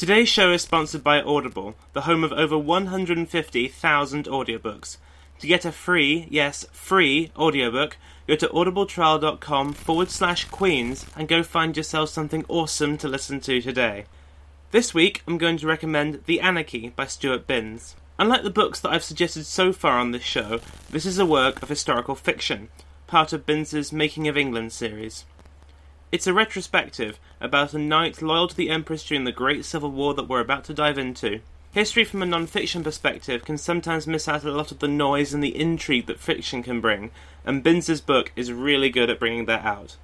Today's show is sponsored by Audible, the home of over 150,000 audiobooks. To get a free, yes, free audiobook, go to audibletrial.com forward slash queens and go find yourself something awesome to listen to today. This week, I'm going to recommend The Anarchy by Stewart Binns. Unlike the books that I've suggested so far on this show, this is a work of historical fiction, part of Binns's Making of England series. It's a retrospective about a knight loyal to the Empress during the Great Civil War that we're about to dive into. History from a non fiction perspective can sometimes miss out a lot of the noise and the intrigue that fiction can bring, and Binns's book is really good at bringing that out.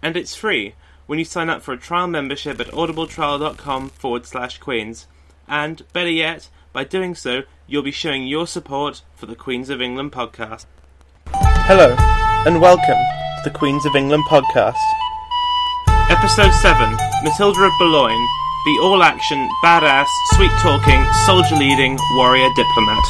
And it's free when you sign up for a trial membership at audibletrial.com forward slash queens. And, better yet, by doing so, you'll be showing your support for the Queens of England podcast. Hello, and welcome to the Queens of England podcast. Episode 7 Matilda of Boulogne, the all action, badass, sweet talking, soldier leading warrior diplomat.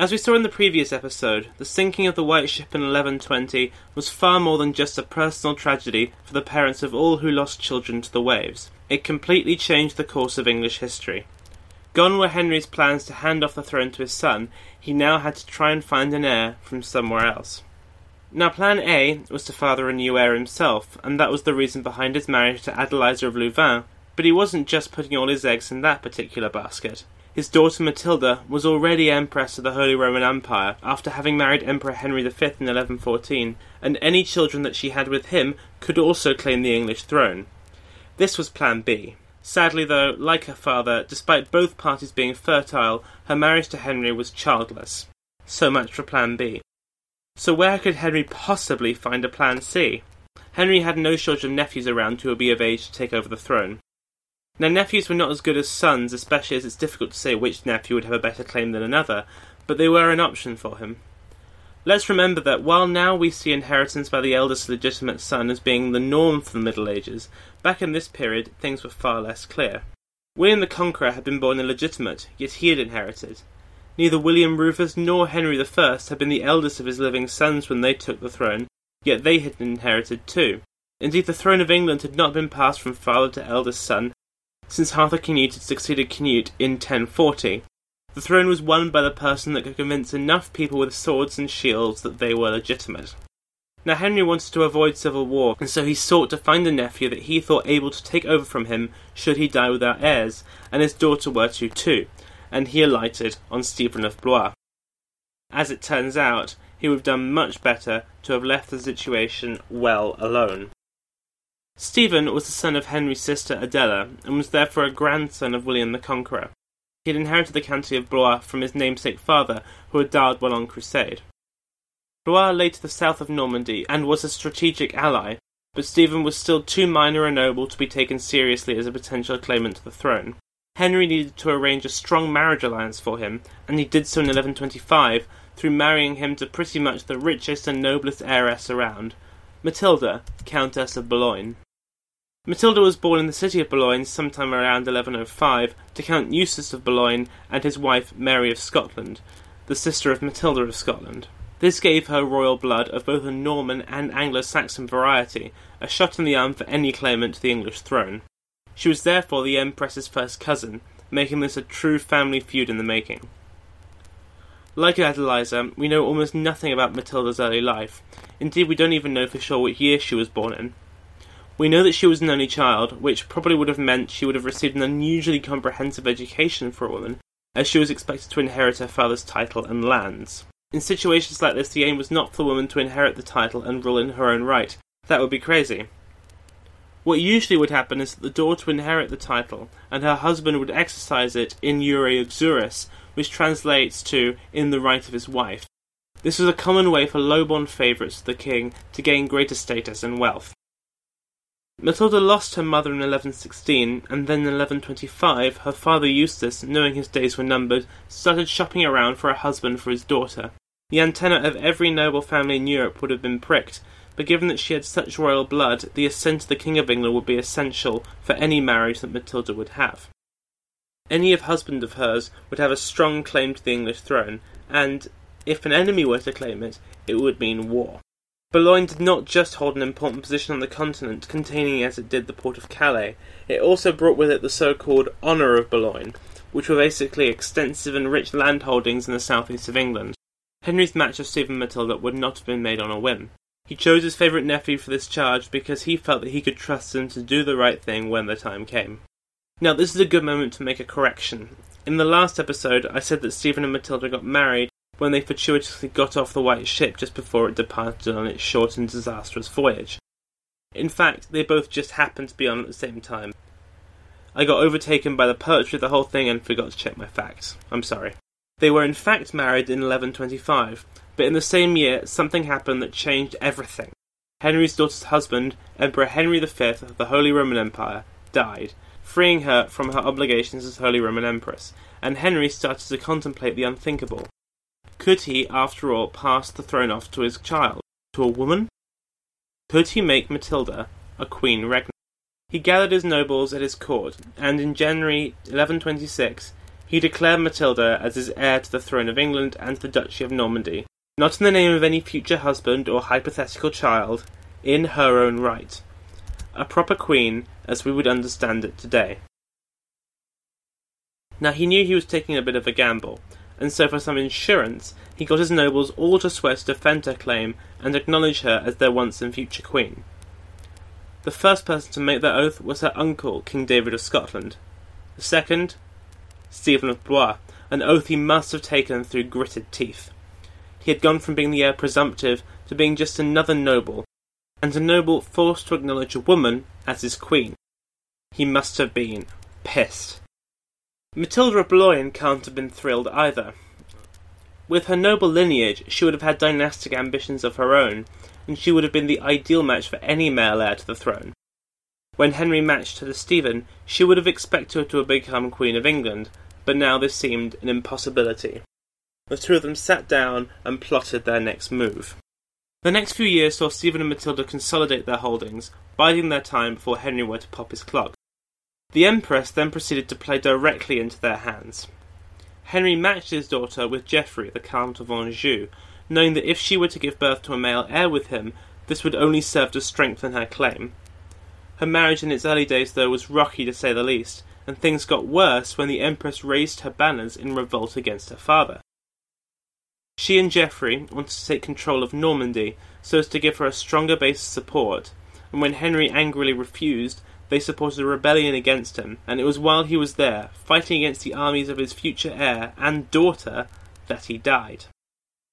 As we saw in the previous episode, the sinking of the White Ship in 1120 was far more than just a personal tragedy for the parents of all who lost children to the waves. It completely changed the course of English history. Gone were Henry's plans to hand off the throne to his son, he now had to try and find an heir from somewhere else. Now, Plan A was to father a new heir himself, and that was the reason behind his marriage to Adeliza of Louvain, but he wasn't just putting all his eggs in that particular basket. His daughter Matilda was already Empress of the Holy Roman Empire after having married Emperor Henry V in 1114, and any children that she had with him could also claim the English throne. This was Plan B. Sadly, though, like her father, despite both parties being fertile, her marriage to Henry was childless. So much for Plan B. So, where could Henry possibly find a Plan C? Henry had no shortage of nephews around who would be of age to take over the throne. Now, nephews were not as good as sons, especially as it's difficult to say which nephew would have a better claim than another, but they were an option for him. Let's remember that while now we see inheritance by the eldest legitimate son as being the norm for the Middle Ages, back in this period things were far less clear. William the Conqueror had been born illegitimate, yet he had inherited. Neither William Rufus nor Henry I had been the eldest of his living sons when they took the throne, yet they had inherited too. Indeed, the throne of England had not been passed from father to eldest son since Harthacnut had succeeded Canute in 1040. The throne was won by the person that could convince enough people with swords and shields that they were legitimate. Now Henry wanted to avoid civil war, and so he sought to find a nephew that he thought able to take over from him should he die without heirs, and his daughter were to too, and he alighted on Stephen of Blois. As it turns out, he would have done much better to have left the situation well alone. Stephen was the son of Henry's sister Adela, and was therefore a grandson of William the Conqueror. He had inherited the county of Blois from his namesake father, who had died while on crusade. Blois lay to the south of Normandy and was a strategic ally, but Stephen was still too minor a noble to be taken seriously as a potential claimant to the throne. Henry needed to arrange a strong marriage alliance for him, and he did so in 1125 through marrying him to pretty much the richest and noblest heiress around, Matilda, Countess of Boulogne. Matilda was born in the city of Boulogne sometime around 1105 to Count Eustace of Boulogne and his wife Mary of Scotland, the sister of Matilda of Scotland. This gave her royal blood of both a Norman and Anglo-Saxon variety, a shot in the arm for any claimant to the English throne. She was therefore the Empress's first cousin, making this a true family feud in the making. Like Adeliza, we know almost nothing about Matilda's early life. Indeed, we don't even know for sure what year she was born in. We know that she was an only child, which probably would have meant she would have received an unusually comprehensive education for a woman, as she was expected to inherit her father's title and lands. In situations like this, the aim was not for the woman to inherit the title and rule in her own right. That would be crazy. What usually would happen is that the daughter would inherit the title, and her husband would exercise it in jure uxoris, which translates to in the right of his wife. This was a common way for low-born favourites of the king to gain greater status and wealth. Matilda lost her mother in 1116, and then in 1125 her father Eustace, knowing his days were numbered, started shopping around for a husband for his daughter. The antenna of every noble family in Europe would have been pricked, but given that she had such royal blood, the assent of the King of England would be essential for any marriage that Matilda would have. Any of husband of hers would have a strong claim to the English throne, and if an enemy were to claim it, it would mean war. Boulogne did not just hold an important position on the continent, containing as it did the port of Calais, it also brought with it the so called Honour of Boulogne, which were basically extensive and rich landholdings in the southeast of England. Henry's match of Stephen Matilda would not have been made on a whim. He chose his favourite nephew for this charge because he felt that he could trust him to do the right thing when the time came. Now, this is a good moment to make a correction. In the last episode, I said that Stephen and Matilda got married when they fortuitously got off the White Ship just before it departed on its short and disastrous voyage. In fact, they both just happened to be on at the same time. I got overtaken by the poetry of the whole thing and forgot to check my facts. I'm sorry. They were in fact married in 1125, but in the same year, something happened that changed everything. Henry's daughter's husband, Emperor Henry V of the Holy Roman Empire, died, freeing her from her obligations as Holy Roman Empress, and Henry started to contemplate the unthinkable. Could he, after all, pass the throne off to his child, to a woman? Could he make Matilda a queen regnant? He gathered his nobles at his court, and in January 1126 he declared Matilda as his heir to the throne of England and the Duchy of Normandy, not in the name of any future husband or hypothetical child, in her own right. A proper queen as we would understand it today. Now he knew he was taking a bit of a gamble, and so for some insurance he got his nobles all to swear to defend her claim and acknowledge her as their once and future queen. The first person to make that oath was her uncle, King David of Scotland. The second, Stephen of Blois, an oath he must have taken through gritted teeth. He had gone from being the heir presumptive to being just another noble, and a noble forced to acknowledge a woman as his queen. He must have been pissed. Matilda Boulogne can't have been thrilled either. With her noble lineage, she would have had dynastic ambitions of her own, and she would have been the ideal match for any male heir to the throne. When Henry matched her to Stephen, she would have expected her to have become Queen of England, but now this seemed an impossibility the two of them sat down and plotted their next move. The next few years saw Stephen and Matilda consolidate their holdings, biding their time before Henry were to pop his clog. The Empress then proceeded to play directly into their hands. Henry matched his daughter with Geoffrey, the Count of Anjou, knowing that if she were to give birth to a male heir with him, this would only serve to strengthen her claim. Her marriage in its early days, though, was rocky to say the least, and things got worse when the Empress raised her banners in revolt against her father. She and Geoffrey wanted to take control of Normandy so as to give her a stronger base of support, and when Henry angrily refused, they supported a rebellion against him, and it was while he was there, fighting against the armies of his future heir and daughter, that he died.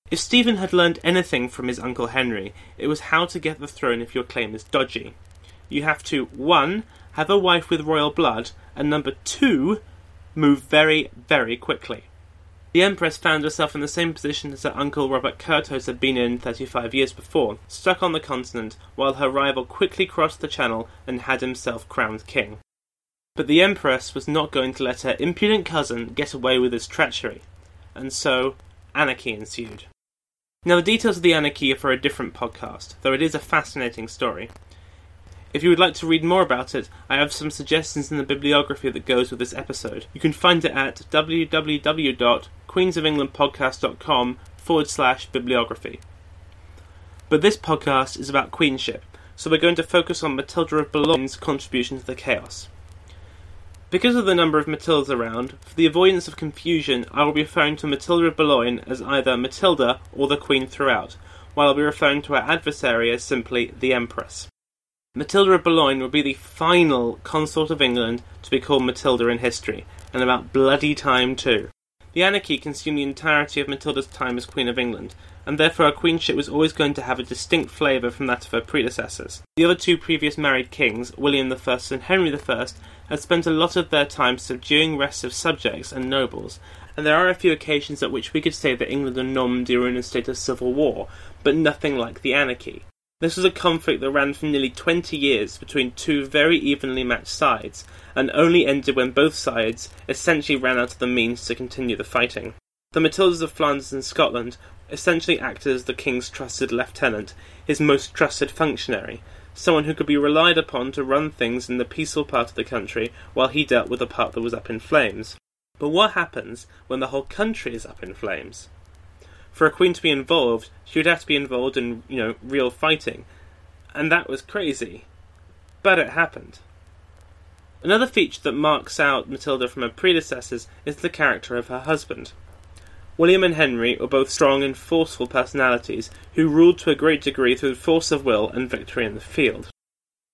If Stephen had learned anything from his uncle Henry, it was how to get the throne if your claim is dodgy. You have to, one, have a wife with royal blood, and number two, move very, very quickly. The Empress found herself in the same position as her uncle Robert Curthose had been in 35 years before, stuck on the continent, while her rival quickly crossed the Channel and had himself crowned king. But the Empress was not going to let her impudent cousin get away with his treachery, and so anarchy ensued. Now, the details of the anarchy are for a different podcast, though it is a fascinating story. If you would like to read more about it, I have some suggestions in the bibliography that goes with this episode. You can find it at www.queensofenglandpodcast.com forward slash bibliography. But this podcast is about queenship, so we're going to focus on Matilda of Boulogne's contribution to the chaos. Because of the number of Matildas around, for the avoidance of confusion, I will be referring to Matilda of Boulogne as either Matilda or the Queen throughout, while I'll be referring to her adversary as simply the Empress. Matilda of Boulogne would be the final consort of England to be called Matilda in history, and about bloody time too. The anarchy consumed the entirety of Matilda's time as Queen of England, and therefore her queenship was always going to have a distinct flavour from that of her predecessors. The other two previous married kings, William I and Henry I, had spent a lot of their time subduing restive subjects and nobles, and there are a few occasions at which we could say that England and Normandy were in a state of civil war, but nothing like the anarchy. This was a conflict that ran for nearly 20 years between two very evenly matched sides, and only ended when both sides essentially ran out of the means to continue the fighting. The Matildas of Flanders and Scotland essentially acted as the king's trusted lieutenant, his most trusted functionary, someone who could be relied upon to run things in the peaceful part of the country while he dealt with the part that was up in flames. But what happens when the whole country is up in flames? For a queen to be involved, she would have to be involved in, you know, real fighting. And that was crazy. But it happened. Another feature that marks out Matilda from her predecessors is the character of her husband. William and Henry were both strong and forceful personalities who ruled to a great degree through force of will and victory in the field.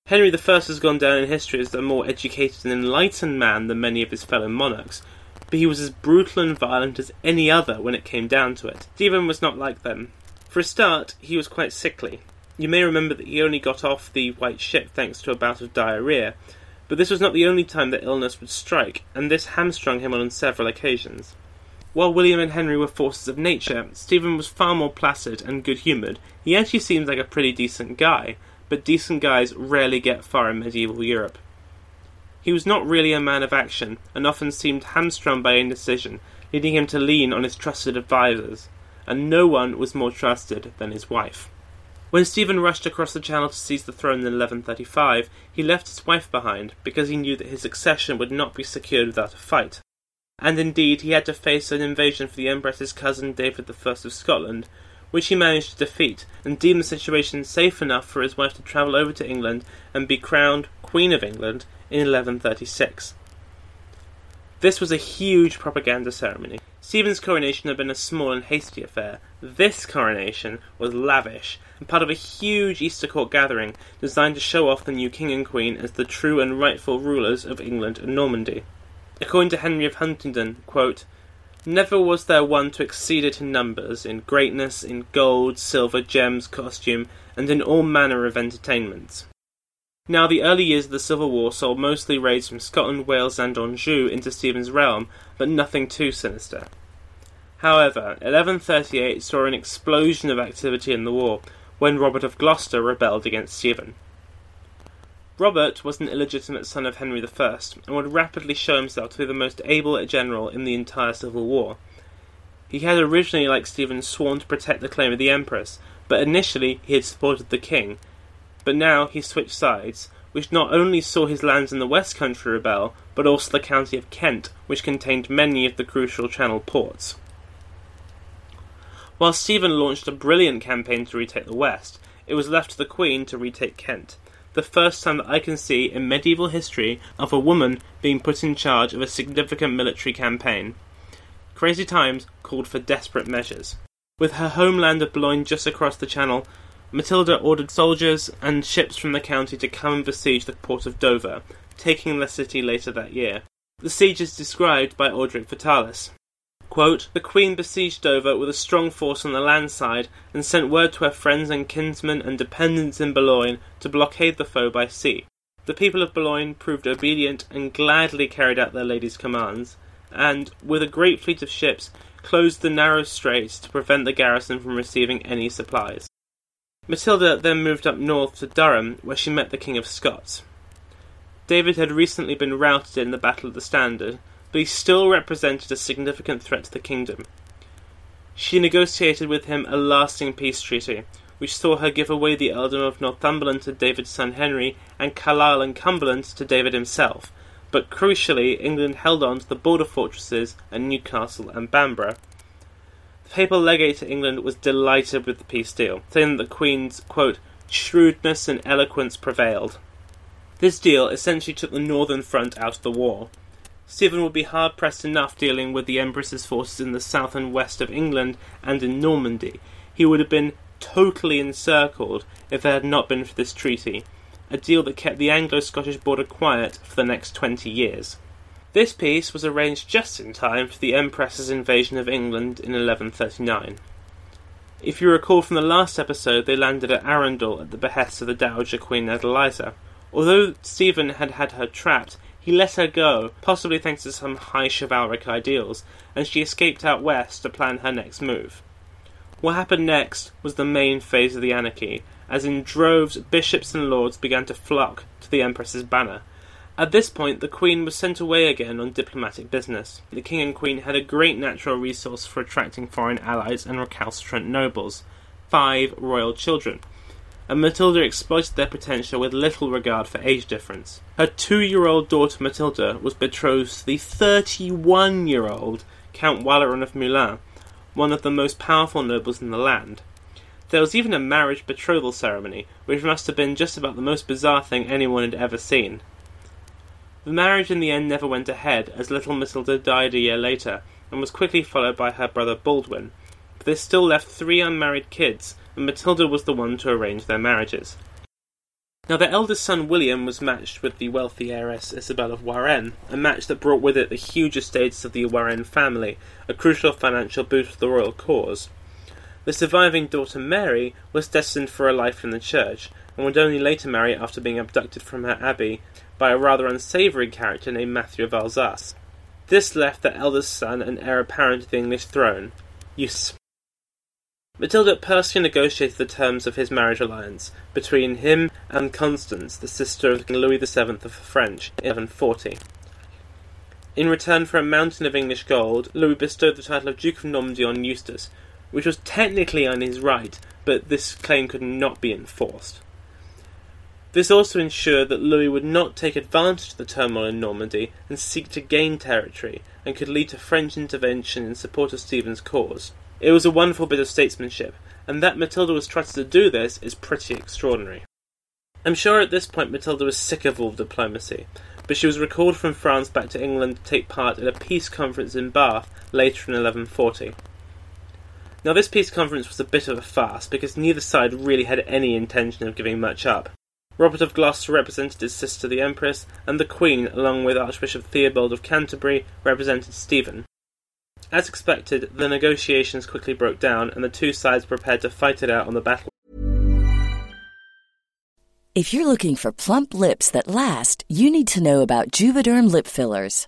Henry I has gone down in history as a more educated and enlightened man than many of his fellow monarchs, but he was as brutal and violent as any other when it came down to it. Stephen was not like them. For a start, he was quite sickly. You may remember that he only got off the White Ship thanks to a bout of diarrhea, but this was not the only time that illness would strike, and this hamstrung him on several occasions. While William and Henry were forces of nature, Stephen was far more placid and good humoured. He actually seems like a pretty decent guy, but decent guys rarely get far in medieval Europe. He was not really a man of action, and often seemed hamstrung by indecision, leading him to lean on his trusted advisers, and no one was more trusted than his wife. When Stephen rushed across the Channel to seize the throne in 1135, he left his wife behind because he knew that his succession would not be secured without a fight and indeed he had to face an invasion from the Empress's cousin David I of Scotland, which he managed to defeat, and deemed the situation safe enough for his wife to travel over to England and be crowned Queen of England in 1136. This was a huge propaganda ceremony. Stephen's coronation had been a small and hasty affair. This coronation was lavish, and part of a huge Easter court gathering designed to show off the new king and queen as the true and rightful rulers of England and Normandy. According to Henry of Huntingdon, quote, Never was there one to exceed it in numbers, in greatness, in gold, silver, gems, costume, and in all manner of entertainments. Now, the early years of the Civil War saw mostly raids from Scotland, Wales, and Anjou into Stephen's realm, but nothing too sinister. However, 1138 saw an explosion of activity in the war when Robert of Gloucester rebelled against Stephen. Robert was an illegitimate son of Henry I, and would rapidly show himself to be the most able general in the entire Civil War. He had originally, like Stephen, sworn to protect the claim of the Empress, but initially he had supported the king. But now he switched sides, which not only saw his lands in the West Country rebel, but also the county of Kent, which contained many of the crucial Channel ports. While Stephen launched a brilliant campaign to retake the West, it was left to the Queen to retake Kent the first time that I can see in medieval history of a woman being put in charge of a significant military campaign. Crazy Times called for desperate measures. With her homeland of Boulogne just across the channel, Matilda ordered soldiers and ships from the county to come and besiege the port of Dover, taking the city later that year. The siege is described by Orderic Vitalis. Quote, the Queen besieged Dover with a strong force on the land side, and sent word to her friends and kinsmen and dependents in Boulogne to blockade the foe by sea. The people of Boulogne proved obedient and gladly carried out their lady's commands, and, with a great fleet of ships, closed the narrow straits to prevent the garrison from receiving any supplies. Matilda then moved up north to Durham, where she met the King of Scots. David had recently been routed in the Battle of the Standard, but he still represented a significant threat to the kingdom. She negotiated with him a lasting peace treaty, which saw her give away the earldom of Northumberland to David's son Henry and Carlisle and Cumberland to David himself, but crucially, England held on to the border fortresses at Newcastle and Bamborough. The papal legate to England was delighted with the peace deal, saying that the Queen's, quote, shrewdness and eloquence prevailed. This deal essentially took the Northern Front out of the war, Stephen would be hard pressed enough dealing with the Empress's forces in the south and west of England and in Normandy. He would have been totally encircled if there had not been for this treaty, a deal that kept the Anglo Scottish border quiet for the next 20 years. This peace was arranged just in time for the Empress's invasion of England in 1139. If you recall from the last episode, they landed at Arundel at the behest of the Dowager Queen Adeliza. Although Stephen had had her trapped, he let her go, possibly thanks to some high chivalric ideals, and she escaped out west to plan her next move. What happened next was the main phase of the anarchy, as in droves bishops and lords began to flock to the Empress's banner. At this point, the Queen was sent away again on diplomatic business. The King and Queen had a great natural resource for attracting foreign allies and recalcitrant nobles five royal children and Matilda exploited their potential with little regard for age difference. Her two year old daughter Matilda was betrothed to the 31 year old Count Waleran of Meulan, one of the most powerful nobles in the land. There was even a marriage betrothal ceremony, which must have been just about the most bizarre thing anyone had ever seen. The marriage in the end never went ahead, as little Matilda died a year later, and was quickly followed by her brother Baldwin. But this still left three unmarried kids, and Matilda was the one to arrange their marriages. Now, their eldest son William was matched with the wealthy heiress Isabel of Warenne, a match that brought with it the huge estates of the Warenne family, a crucial financial boost to the royal cause. The surviving daughter Mary was destined for a life in the church, and would only later marry after being abducted from her abbey by a rather unsavoury character named Matthew of Alsace. This left their eldest son and heir apparent to the English throne, Eustace. Matilda personally negotiated the terms of his marriage alliance between him and Constance, the sister of King Louis VII of the French, in 1140. In return for a mountain of English gold, Louis bestowed the title of Duke of Normandy on Eustace, which was technically on his right, but this claim could not be enforced. This also ensured that Louis would not take advantage of the turmoil in Normandy and seek to gain territory, and could lead to French intervention in support of Stephen's cause. It was a wonderful bit of statesmanship, and that Matilda was trusted to do this is pretty extraordinary. I'm sure at this point Matilda was sick of all diplomacy, but she was recalled from France back to England to take part in a peace conference in Bath later in 1140. Now, this peace conference was a bit of a farce because neither side really had any intention of giving much up. Robert of Gloucester represented his sister the Empress, and the Queen, along with Archbishop Theobald of Canterbury, represented Stephen. As expected, the negotiations quickly broke down, and the two sides prepared to fight it out on the battle. If you're looking for plump lips that last, you need to know about Juvederm lip fillers.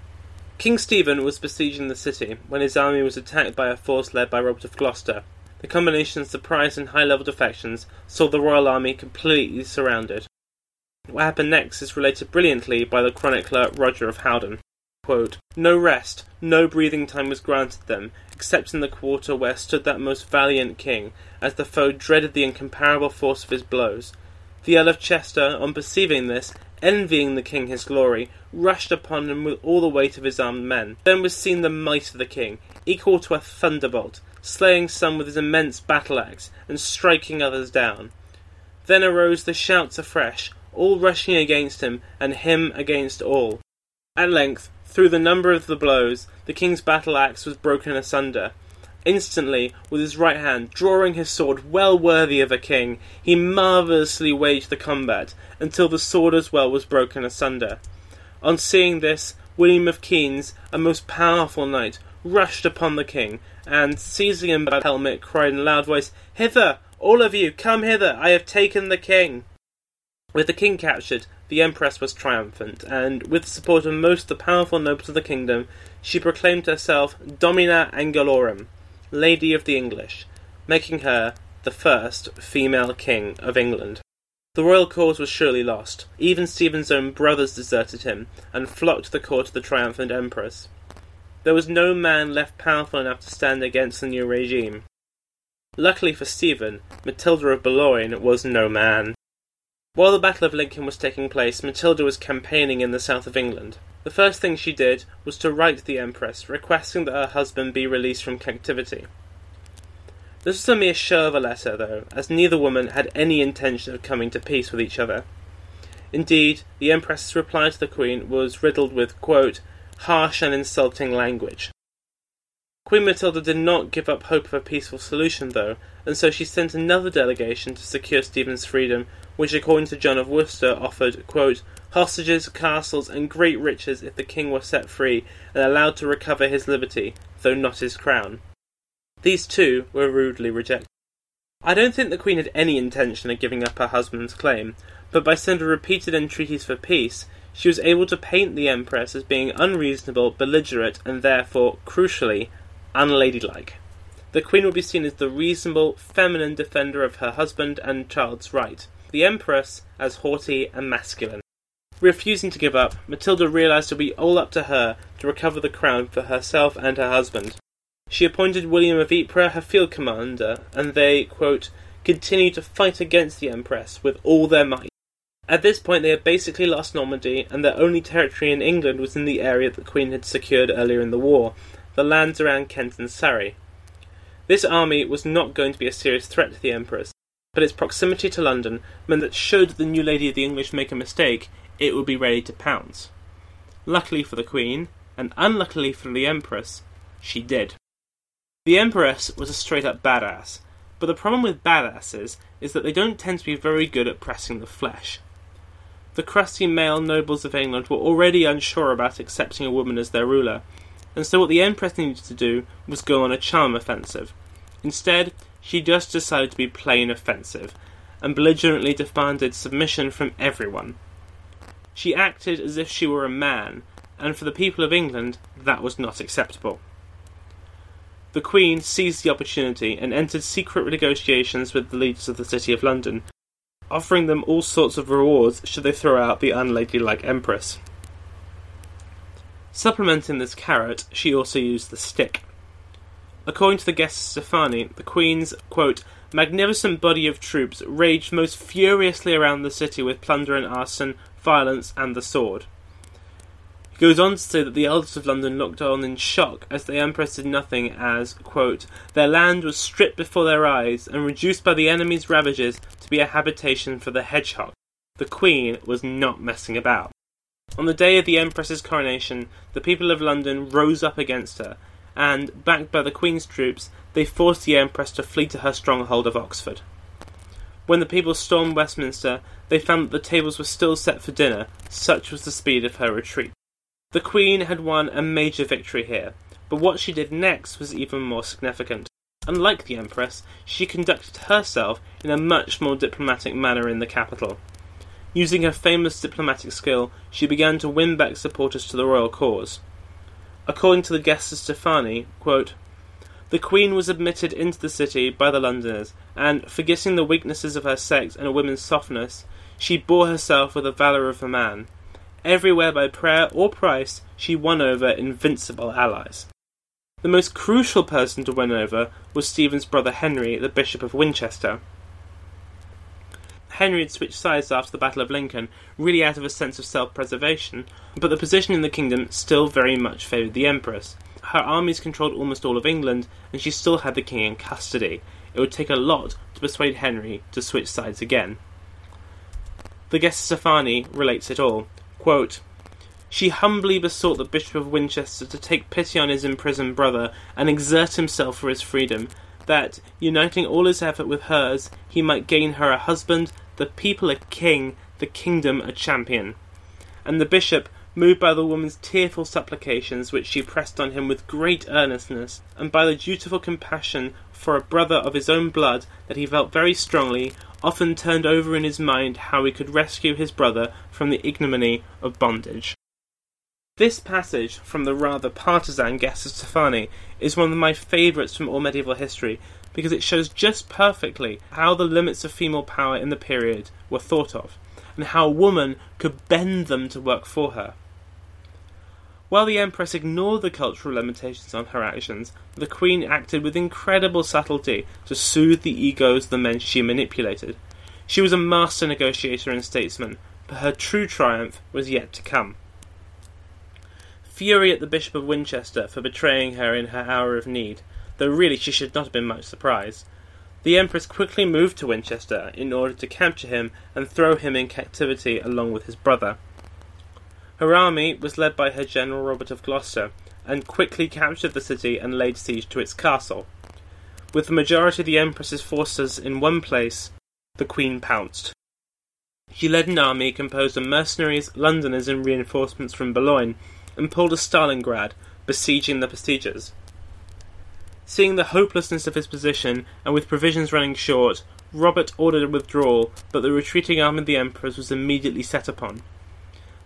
King Stephen was besieging the city when his army was attacked by a force led by Robert of Gloucester. The combination of surprise and high level defections saw the royal army completely surrounded. What happened next is related brilliantly by the chronicler Roger of Howden. Quote, no rest, no breathing time was granted them, except in the quarter where stood that most valiant king, as the foe dreaded the incomparable force of his blows. The Earl of Chester, on perceiving this, envying the king his glory, rushed upon him with all the weight of his armed men. Then was seen the might of the king, equal to a thunderbolt, slaying some with his immense battle axe, and striking others down. Then arose the shouts afresh, all rushing against him, and him against all. At length, through the number of the blows, the king's battle axe was broken asunder. Instantly, with his right hand, drawing his sword well worthy of a king, he marvellously waged the combat, until the sword as well was broken asunder. On seeing this, William of Keynes, a most powerful knight, rushed upon the king, and, seizing him by the helmet, cried in a loud voice, Hither, all of you, come hither, I have taken the king. With the king captured, the Empress was triumphant, and, with the support of most of the powerful nobles of the kingdom, she proclaimed herself Domina Anglorum, Lady of the English, making her the first female king of England. The royal cause was surely lost. Even Stephen's own brothers deserted him, and flocked to the court of the triumphant empress. There was no man left powerful enough to stand against the new regime. Luckily for Stephen, Matilda of Boulogne was no man. While the Battle of Lincoln was taking place, Matilda was campaigning in the south of England. The first thing she did was to write the Empress, requesting that her husband be released from captivity. This was a mere show of a letter, though, as neither woman had any intention of coming to peace with each other. Indeed, the Empress's reply to the Queen was riddled with, quote, harsh and insulting language. Queen Matilda did not give up hope of a peaceful solution, though, and so she sent another delegation to secure Stephen's freedom which, according to John of Worcester, offered quote, hostages, castles, and great riches if the king were set free and allowed to recover his liberty, though not his crown. These too were rudely rejected. I don't think the Queen had any intention of giving up her husband's claim, but by sending repeated entreaties for peace, she was able to paint the Empress as being unreasonable, belligerent, and therefore, crucially, unladylike. The Queen would be seen as the reasonable, feminine defender of her husband and child's right, the Empress as haughty and masculine. Refusing to give up, Matilda realized it would be all up to her to recover the crown for herself and her husband. She appointed William of Ypres her field commander, and they, quote, continued to fight against the Empress with all their might. At this point, they had basically lost Normandy, and their only territory in England was in the area that the Queen had secured earlier in the war, the lands around Kent and Surrey. This army was not going to be a serious threat to the Empress, but its proximity to London meant that should the new lady of the English make a mistake, it would be ready to pounce. Luckily for the Queen, and unluckily for the Empress, she did. The Empress was a straight up badass, but the problem with badasses is that they don't tend to be very good at pressing the flesh. The crusty male nobles of England were already unsure about accepting a woman as their ruler, and so what the Empress needed to do was go on a charm offensive. Instead, she just decided to be plain offensive, and belligerently demanded submission from everyone. She acted as if she were a man, and for the people of England, that was not acceptable. The Queen seized the opportunity and entered secret negotiations with the leaders of the City of London, offering them all sorts of rewards should they throw out the unladylike Empress. Supplementing this carrot, she also used the stick. According to the Gesta Stephani, the Queen's, quote, magnificent body of troops raged most furiously around the city with plunder and arson, violence, and the sword. He goes on to say that the elders of London looked on in shock as the Empress did nothing as, quote, their land was stripped before their eyes and reduced by the enemy's ravages to be a habitation for the hedgehog. The Queen was not messing about. On the day of the Empress's coronation, the people of London rose up against her and, backed by the Queen's troops, they forced the Empress to flee to her stronghold of Oxford. When the people stormed Westminster, they found that the tables were still set for dinner, such was the speed of her retreat. The Queen had won a major victory here, But what she did next was even more significant. Unlike the Empress, she conducted herself in a much more diplomatic manner in the capital. Using her famous diplomatic skill, she began to win back supporters to the royal cause. According to the Gesta Stephani, quote, the Queen was admitted into the city by the Londoners, and, forgetting the weaknesses of her sex and a woman's softness, she bore herself with the valour of a man. Everywhere by prayer or price, she won over invincible allies. The most crucial person to win over was Stephen's brother Henry, the Bishop of Winchester. Henry had switched sides after the Battle of Lincoln, really out of a sense of self preservation, but the position in the kingdom still very much favoured the Empress. Her armies controlled almost all of England, and she still had the king in custody. It would take a lot to persuade Henry to switch sides again. The Gesta Stephani relates it all. Quote, she humbly besought the Bishop of Winchester to take pity on his imprisoned brother and exert himself for his freedom, that, uniting all his effort with hers, he might gain her a husband, the people a king, the kingdom a champion. And the bishop, moved by the woman's tearful supplications, which she pressed on him with great earnestness, and by the dutiful compassion for a brother of his own blood that he felt very strongly, often turned over in his mind how he could rescue his brother from the ignominy of bondage. This passage from the rather partisan Gesta Stephani is one of my favourites from all medieval history because it shows just perfectly how the limits of female power in the period were thought of, and how a woman could bend them to work for her. While the Empress ignored the cultural limitations on her actions, the Queen acted with incredible subtlety to soothe the egos of the men she manipulated. She was a master negotiator and statesman, but her true triumph was yet to come fury at the Bishop of Winchester for betraying her in her hour of need, though really she should not have been much surprised. The Empress quickly moved to Winchester in order to capture him and throw him in captivity along with his brother. Her army was led by her general Robert of Gloucester, and quickly captured the city and laid siege to its castle. With the majority of the Empress's forces in one place, the Queen pounced. She led an army composed of mercenaries, Londoners, and reinforcements from Boulogne and pulled a Stalingrad, besieging the besiegers. Seeing the hopelessness of his position, and with provisions running short, Robert ordered a withdrawal, but the retreating army of the Empress was immediately set upon.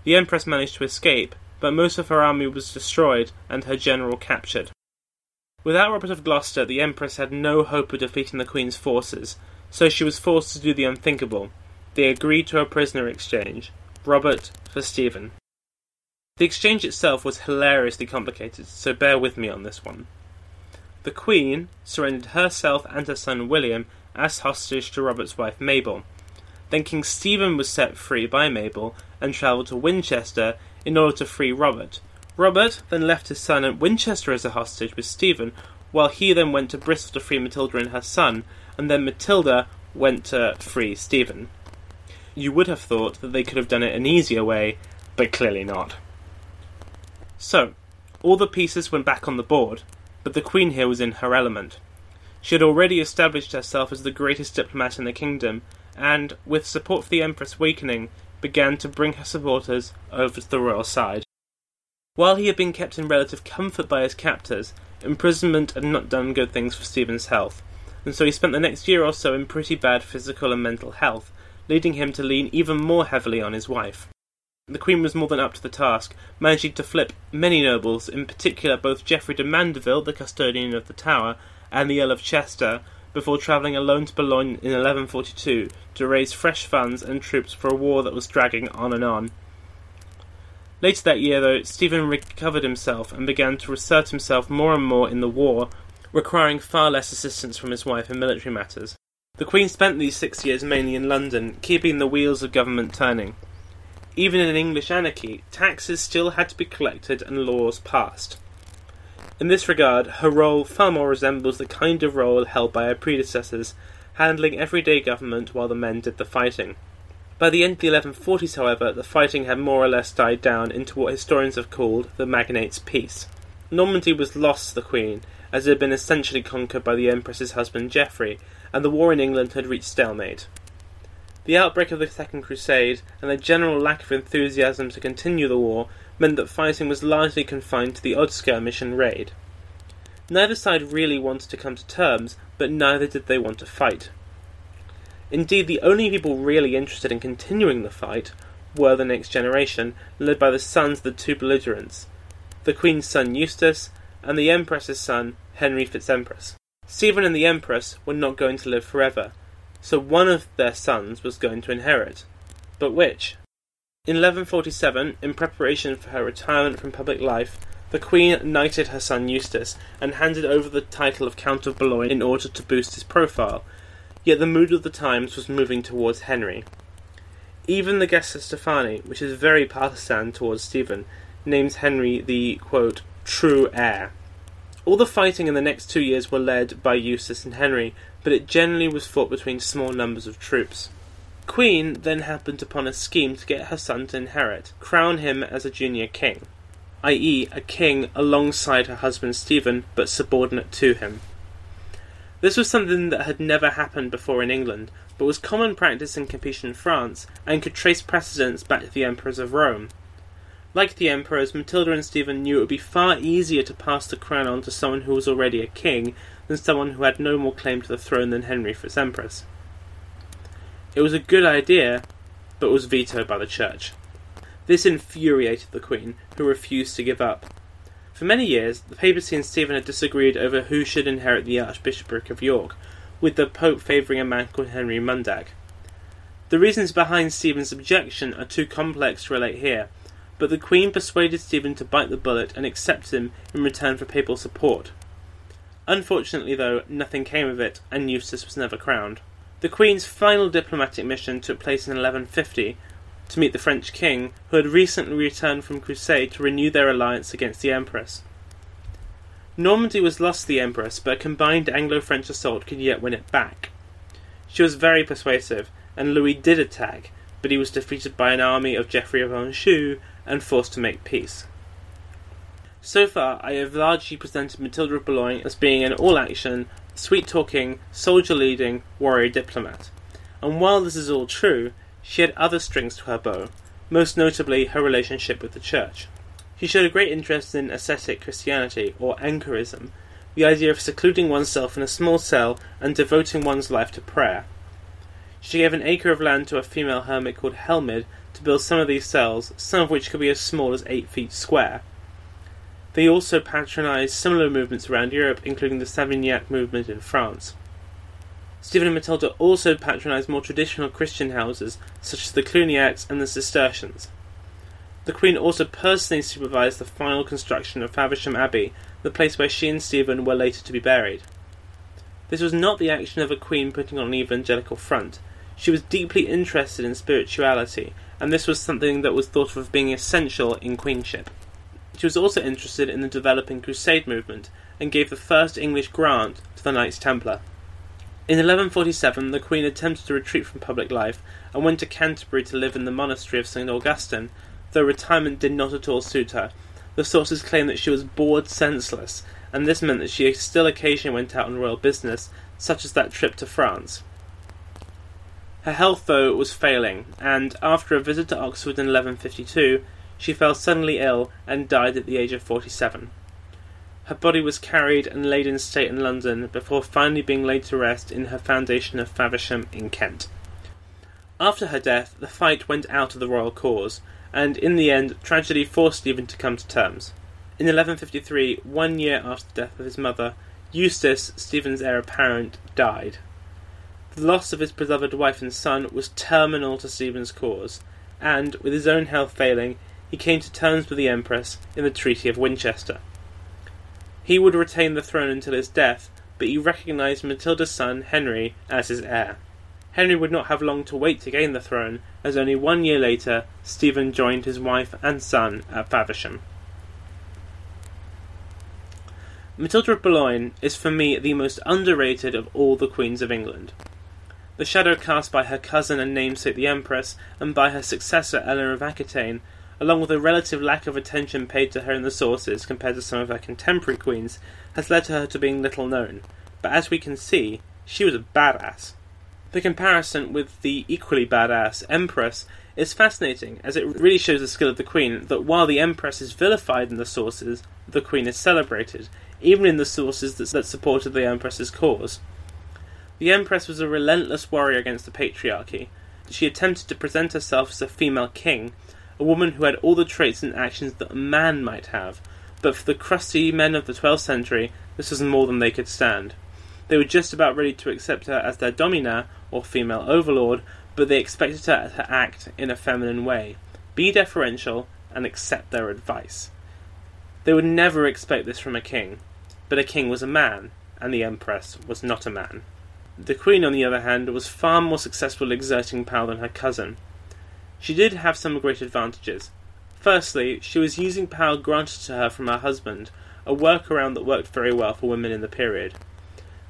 The Empress managed to escape, but most of her army was destroyed and her general captured. Without Robert of Gloucester, the Empress had no hope of defeating the Queen's forces, so she was forced to do the unthinkable. They agreed to a prisoner exchange Robert for Stephen. The exchange itself was hilariously complicated, so bear with me on this one. The Queen surrendered herself and her son William as hostage to Robert's wife Mabel. Then King Stephen was set free by Mabel and travelled to Winchester in order to free Robert. Robert then left his son at Winchester as a hostage with Stephen, while he then went to Bristol to free Matilda and her son, and then Matilda went to free Stephen. You would have thought that they could have done it an easier way, but clearly not. So, all the pieces went back on the board, but the Queen here was in her element. She had already established herself as the greatest diplomat in the kingdom, and, with support for the Empress weakening, began to bring her supporters over to the royal side. While he had been kept in relative comfort by his captors, imprisonment had not done good things for Stephen's health, and so he spent the next year or so in pretty bad physical and mental health, leading him to lean even more heavily on his wife. The Queen was more than up to the task, managing to flip many nobles, in particular both Geoffrey de Mandeville, the custodian of the Tower, and the Earl of Chester, before travelling alone to Boulogne in 1142 to raise fresh funds and troops for a war that was dragging on and on. Later that year, though, Stephen recovered himself and began to assert himself more and more in the war, requiring far less assistance from his wife in military matters. The Queen spent these six years mainly in London, keeping the wheels of government turning. Even in English anarchy, taxes still had to be collected and laws passed. In this regard, her role far more resembles the kind of role held by her predecessors, handling everyday government while the men did the fighting. By the end of the 1140s, however, the fighting had more or less died down into what historians have called the Magnate's Peace. Normandy was lost to the Queen, as it had been essentially conquered by the Empress's husband Geoffrey, and the war in England had reached stalemate. The outbreak of the Second Crusade and the general lack of enthusiasm to continue the war meant that fighting was largely confined to the odd skirmish and raid. Neither side really wanted to come to terms, but neither did they want to fight. Indeed, the only people really interested in continuing the fight were the next generation, led by the sons of the two belligerents, the Queen's son Eustace and the Empress's son Henry Fitz-Empress. Stephen and the Empress were not going to live forever, so one of their sons was going to inherit. But which? In 1147, in preparation for her retirement from public life, the Queen knighted her son Eustace and handed over the title of Count of Boulogne in order to boost his profile, yet the mood of the times was moving towards Henry. Even the Gesta Stephani, which is very partisan towards Stephen, names Henry the, quote, true heir. All the fighting in the next two years were led by Eustace and Henry, but it generally was fought between small numbers of troops. Queen then happened upon a scheme to get her son to inherit, crown him as a junior king i.e., a king alongside her husband Stephen, but subordinate to him. This was something that had never happened before in England, but was common practice in Capetian France, and could trace precedents back to the emperors of Rome. Like the emperors, Matilda and Stephen knew it would be far easier to pass the crown on to someone who was already a king than someone who had no more claim to the throne than Henry Fitz-Empress. It was a good idea, but was vetoed by the church. This infuriated the Queen, who refused to give up. For many years, the papacy and Stephen had disagreed over who should inherit the Archbishopric of York, with the Pope favouring a man called Henry Murdac. The reasons behind Stephen's objection are too complex to relate here, but the Queen persuaded Stephen to bite the bullet and accept him in return for papal support. Unfortunately, though, nothing came of it, and Eustace was never crowned. The Queen's final diplomatic mission took place in 1150 to meet the French king, who had recently returned from crusade to renew their alliance against the Empress. Normandy was lost to the Empress, but a combined Anglo-French assault could yet win it back. She was very persuasive, and Louis did attack, but he was defeated by an army of Geoffrey of Anjou and forced to make peace. So far, I have largely presented Matilda of Boulogne as being an all-action, sweet-talking, soldier-leading warrior diplomat. And while this is all true, she had other strings to her bow, most notably her relationship with the Church. She showed a great interest in ascetic Christianity, or anchorism, the idea of secluding oneself in a small cell and devoting one's life to prayer. She gave an acre of land to a female hermit called Helmid to build some of these cells, some of which could be as small as eight feet square. They also patronized similar movements around Europe, including the Savignac movement in France. Stephen and Matilda also patronised more traditional Christian houses, such as the Cluniacs and the Cistercians. The Queen also personally supervised the final construction of Faversham Abbey, the place where she and Stephen were later to be buried. This was not the action of a queen putting on an evangelical front. She was deeply interested in spirituality, and this was something that was thought of as being essential in queenship. She was also interested in the developing Crusade movement, and gave the first English grant to the Knights Templar. In 1147, the Queen attempted to retreat from public life and went to Canterbury to live in the monastery of St. Augustine, though retirement did not at all suit her. The sources claim that she was bored senseless, and this meant that she still occasionally went out on royal business, such as that trip to France. Her health, though, was failing, and after a visit to Oxford in 1152, she fell suddenly ill and died at the age of 47. Her body was carried and laid in state in London before finally being laid to rest in her foundation of Faversham in Kent. After her death, the fight went out of the royal cause, and in the end, tragedy forced Stephen to come to terms. In 1153, one year after the death of his mother, Eustace, Stephen's heir apparent, died. The loss of his beloved wife and son was terminal to Stephen's cause, and, with his own health failing, he came to terms with the Empress in the Treaty of Winchester. He would retain the throne until his death, but he recognised Matilda's son, Henry, as his heir. Henry would not have long to wait to gain the throne, as only one year later Stephen joined his wife and son at Faversham. Matilda of Boulogne is for me the most underrated of all the queens of England. The shadow cast by her cousin and namesake the Empress, and by her successor Eleanor of Aquitaine, along with a relative lack of attention paid to her in the sources compared to some of her contemporary queens, has led to her to being little known. But as we can see, she was a badass. The comparison with the equally badass Empress is fascinating, as it really shows the skill of the Queen that while the Empress is vilified in the sources, the Queen is celebrated, even in the sources that, that supported the Empress's cause. The Empress was a relentless warrior against the patriarchy. She attempted to present herself as a female king, a woman who had all the traits and actions that a man might have, but for the crusty men of the 12th century, this was more than they could stand. They were just about ready to accept her as their domina, or female overlord, but they expected her to act in a feminine way, be deferential, and accept their advice. They would never expect this from a king, but a king was a man, and the Empress was not a man. The Queen, on the other hand, was far more successful exerting power than her cousin. She did have some great advantages. Firstly, she was using power granted to her from her husband, a workaround that worked very well for women in the period.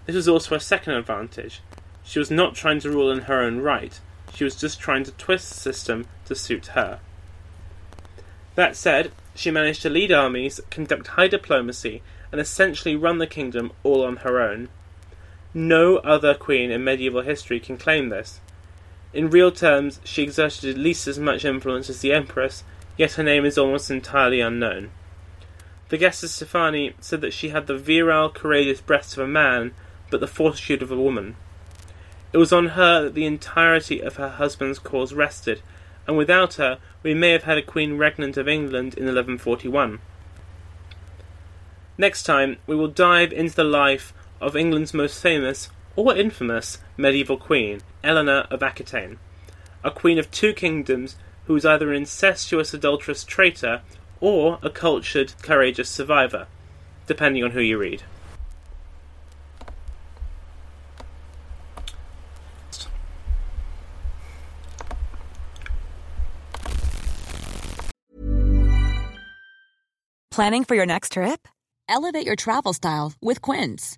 This was also a second advantage. She was not trying to rule in her own right, she was just trying to twist the system to suit her. That said, she managed to lead armies, conduct high diplomacy, and essentially run the kingdom all on her own. No other queen in medieval history can claim this. In real terms, she exerted at least as much influence as the Empress, yet her name is almost entirely unknown. Vergestes Stephani said that she had the virile, courageous breasts of a man, but the fortitude of a woman. It was on her that the entirety of her husband's cause rested, and without her we may have had a Queen Regnant of England in 1141. Next time, we will dive into the life of England's most famous, or infamous, medieval queen, Eleanor of Aquitaine, a queen of two kingdoms who was either an incestuous adulterous traitor or a cultured, courageous survivor, depending on who you read. Planning for your next trip? Elevate your travel style with Quince.